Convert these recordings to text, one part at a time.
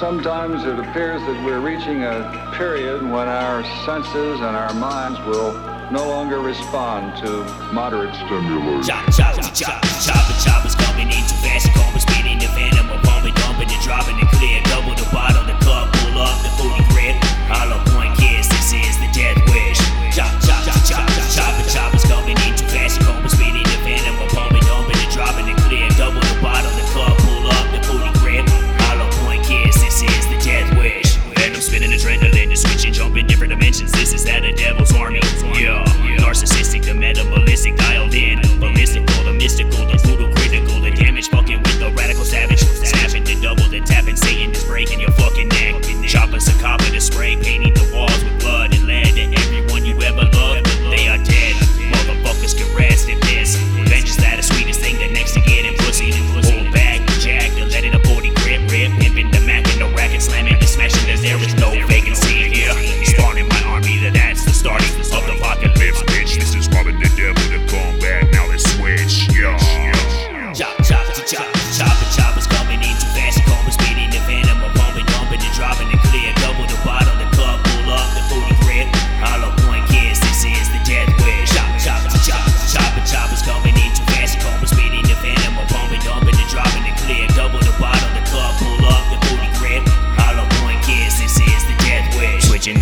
Sometimes it appears that we're reaching a period when our senses and our minds will no longer respond to moderate stimulus. Chop, chop, chop, chop, chop, chop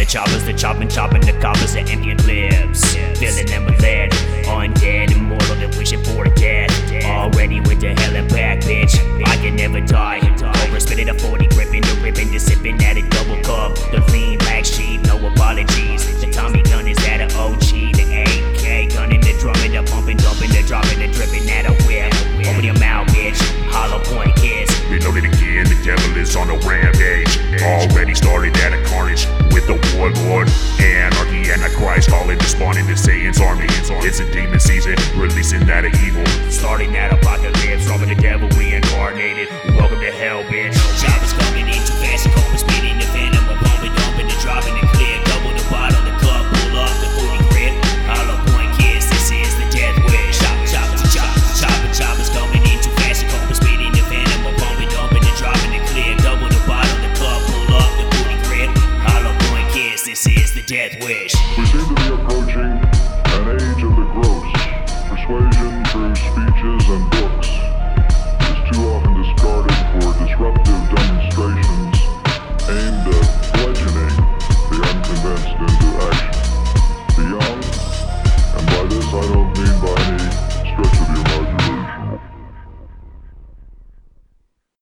choppers, the chopping, chopping the coppers, the ambient lips. Filling them with lead, undead, immortal, they're wishing for a death. Already went to hell and back, bitch. I can never die. Over spinning a 40, gripping the ribbon, just sipping at a double cup. The lean black sheep, no apologies. The Tommy gun is at an OG, the AK gun in the drumming, the pumping, dumping, the dropping, the dripping at a whip. Open your mouth, bitch. Hollow point kiss. know that again, the devil is on a rampage. Already started at a carnage with the warlord. Anarchy, antichrist, Christ calling to spawn in the Satan's army. It's a demon season, releasing that evil. Starting that apocalypse. We seem to be approaching